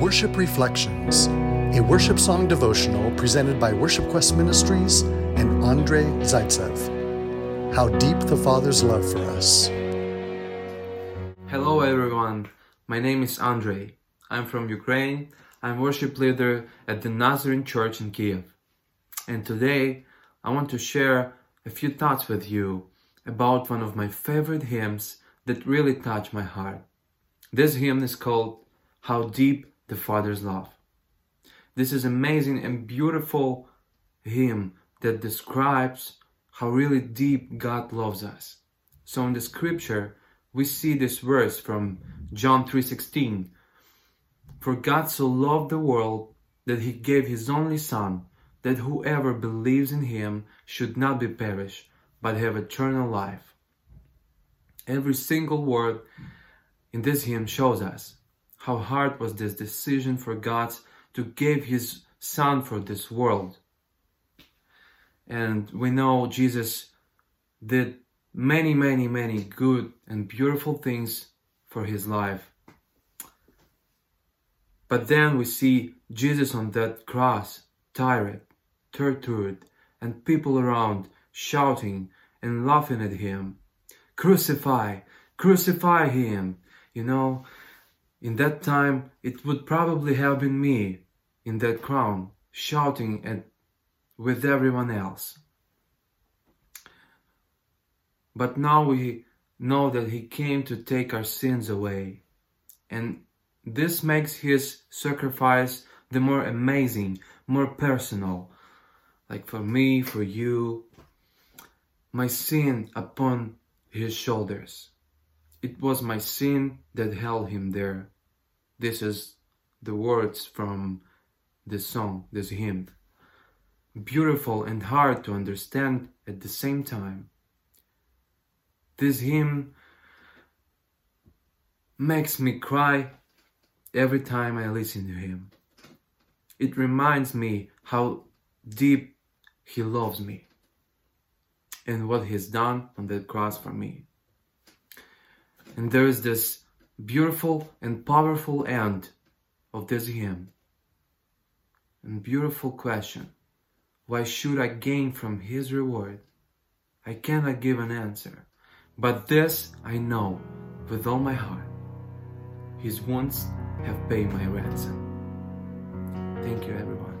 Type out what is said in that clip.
Worship Reflections, a worship song devotional presented by Worship Quest Ministries and Andre Zaitsev. How deep the Father's love for us. Hello everyone, my name is Andrei. I'm from Ukraine. I'm worship leader at the Nazarene Church in Kiev. And today I want to share a few thoughts with you about one of my favorite hymns that really touch my heart. This hymn is called How Deep the Father's love. This is amazing and beautiful hymn that describes how really deep God loves us. So in the scripture, we see this verse from John 3:16. For God so loved the world that he gave his only son that whoever believes in him should not be perished but have eternal life. Every single word in this hymn shows us how hard was this decision for God to give his son for this world. And we know Jesus did many, many, many good and beautiful things for his life. But then we see Jesus on that cross, tired, tortured, and people around shouting and laughing at him. Crucify, crucify him. You know, in that time, it would probably have been me in that crown, shouting at with everyone else. But now we know that He came to take our sins away. And this makes His sacrifice the more amazing, more personal. Like for me, for you, my sin upon His shoulders. It was my sin that held him there. This is the words from this song, this hymn. Beautiful and hard to understand at the same time. This hymn makes me cry every time I listen to him. It reminds me how deep he loves me and what he's done on that cross for me. And there is this beautiful and powerful end of this hymn. And beautiful question why should I gain from his reward? I cannot give an answer, but this I know with all my heart. His wounds have paid my ransom. Thank you, everyone.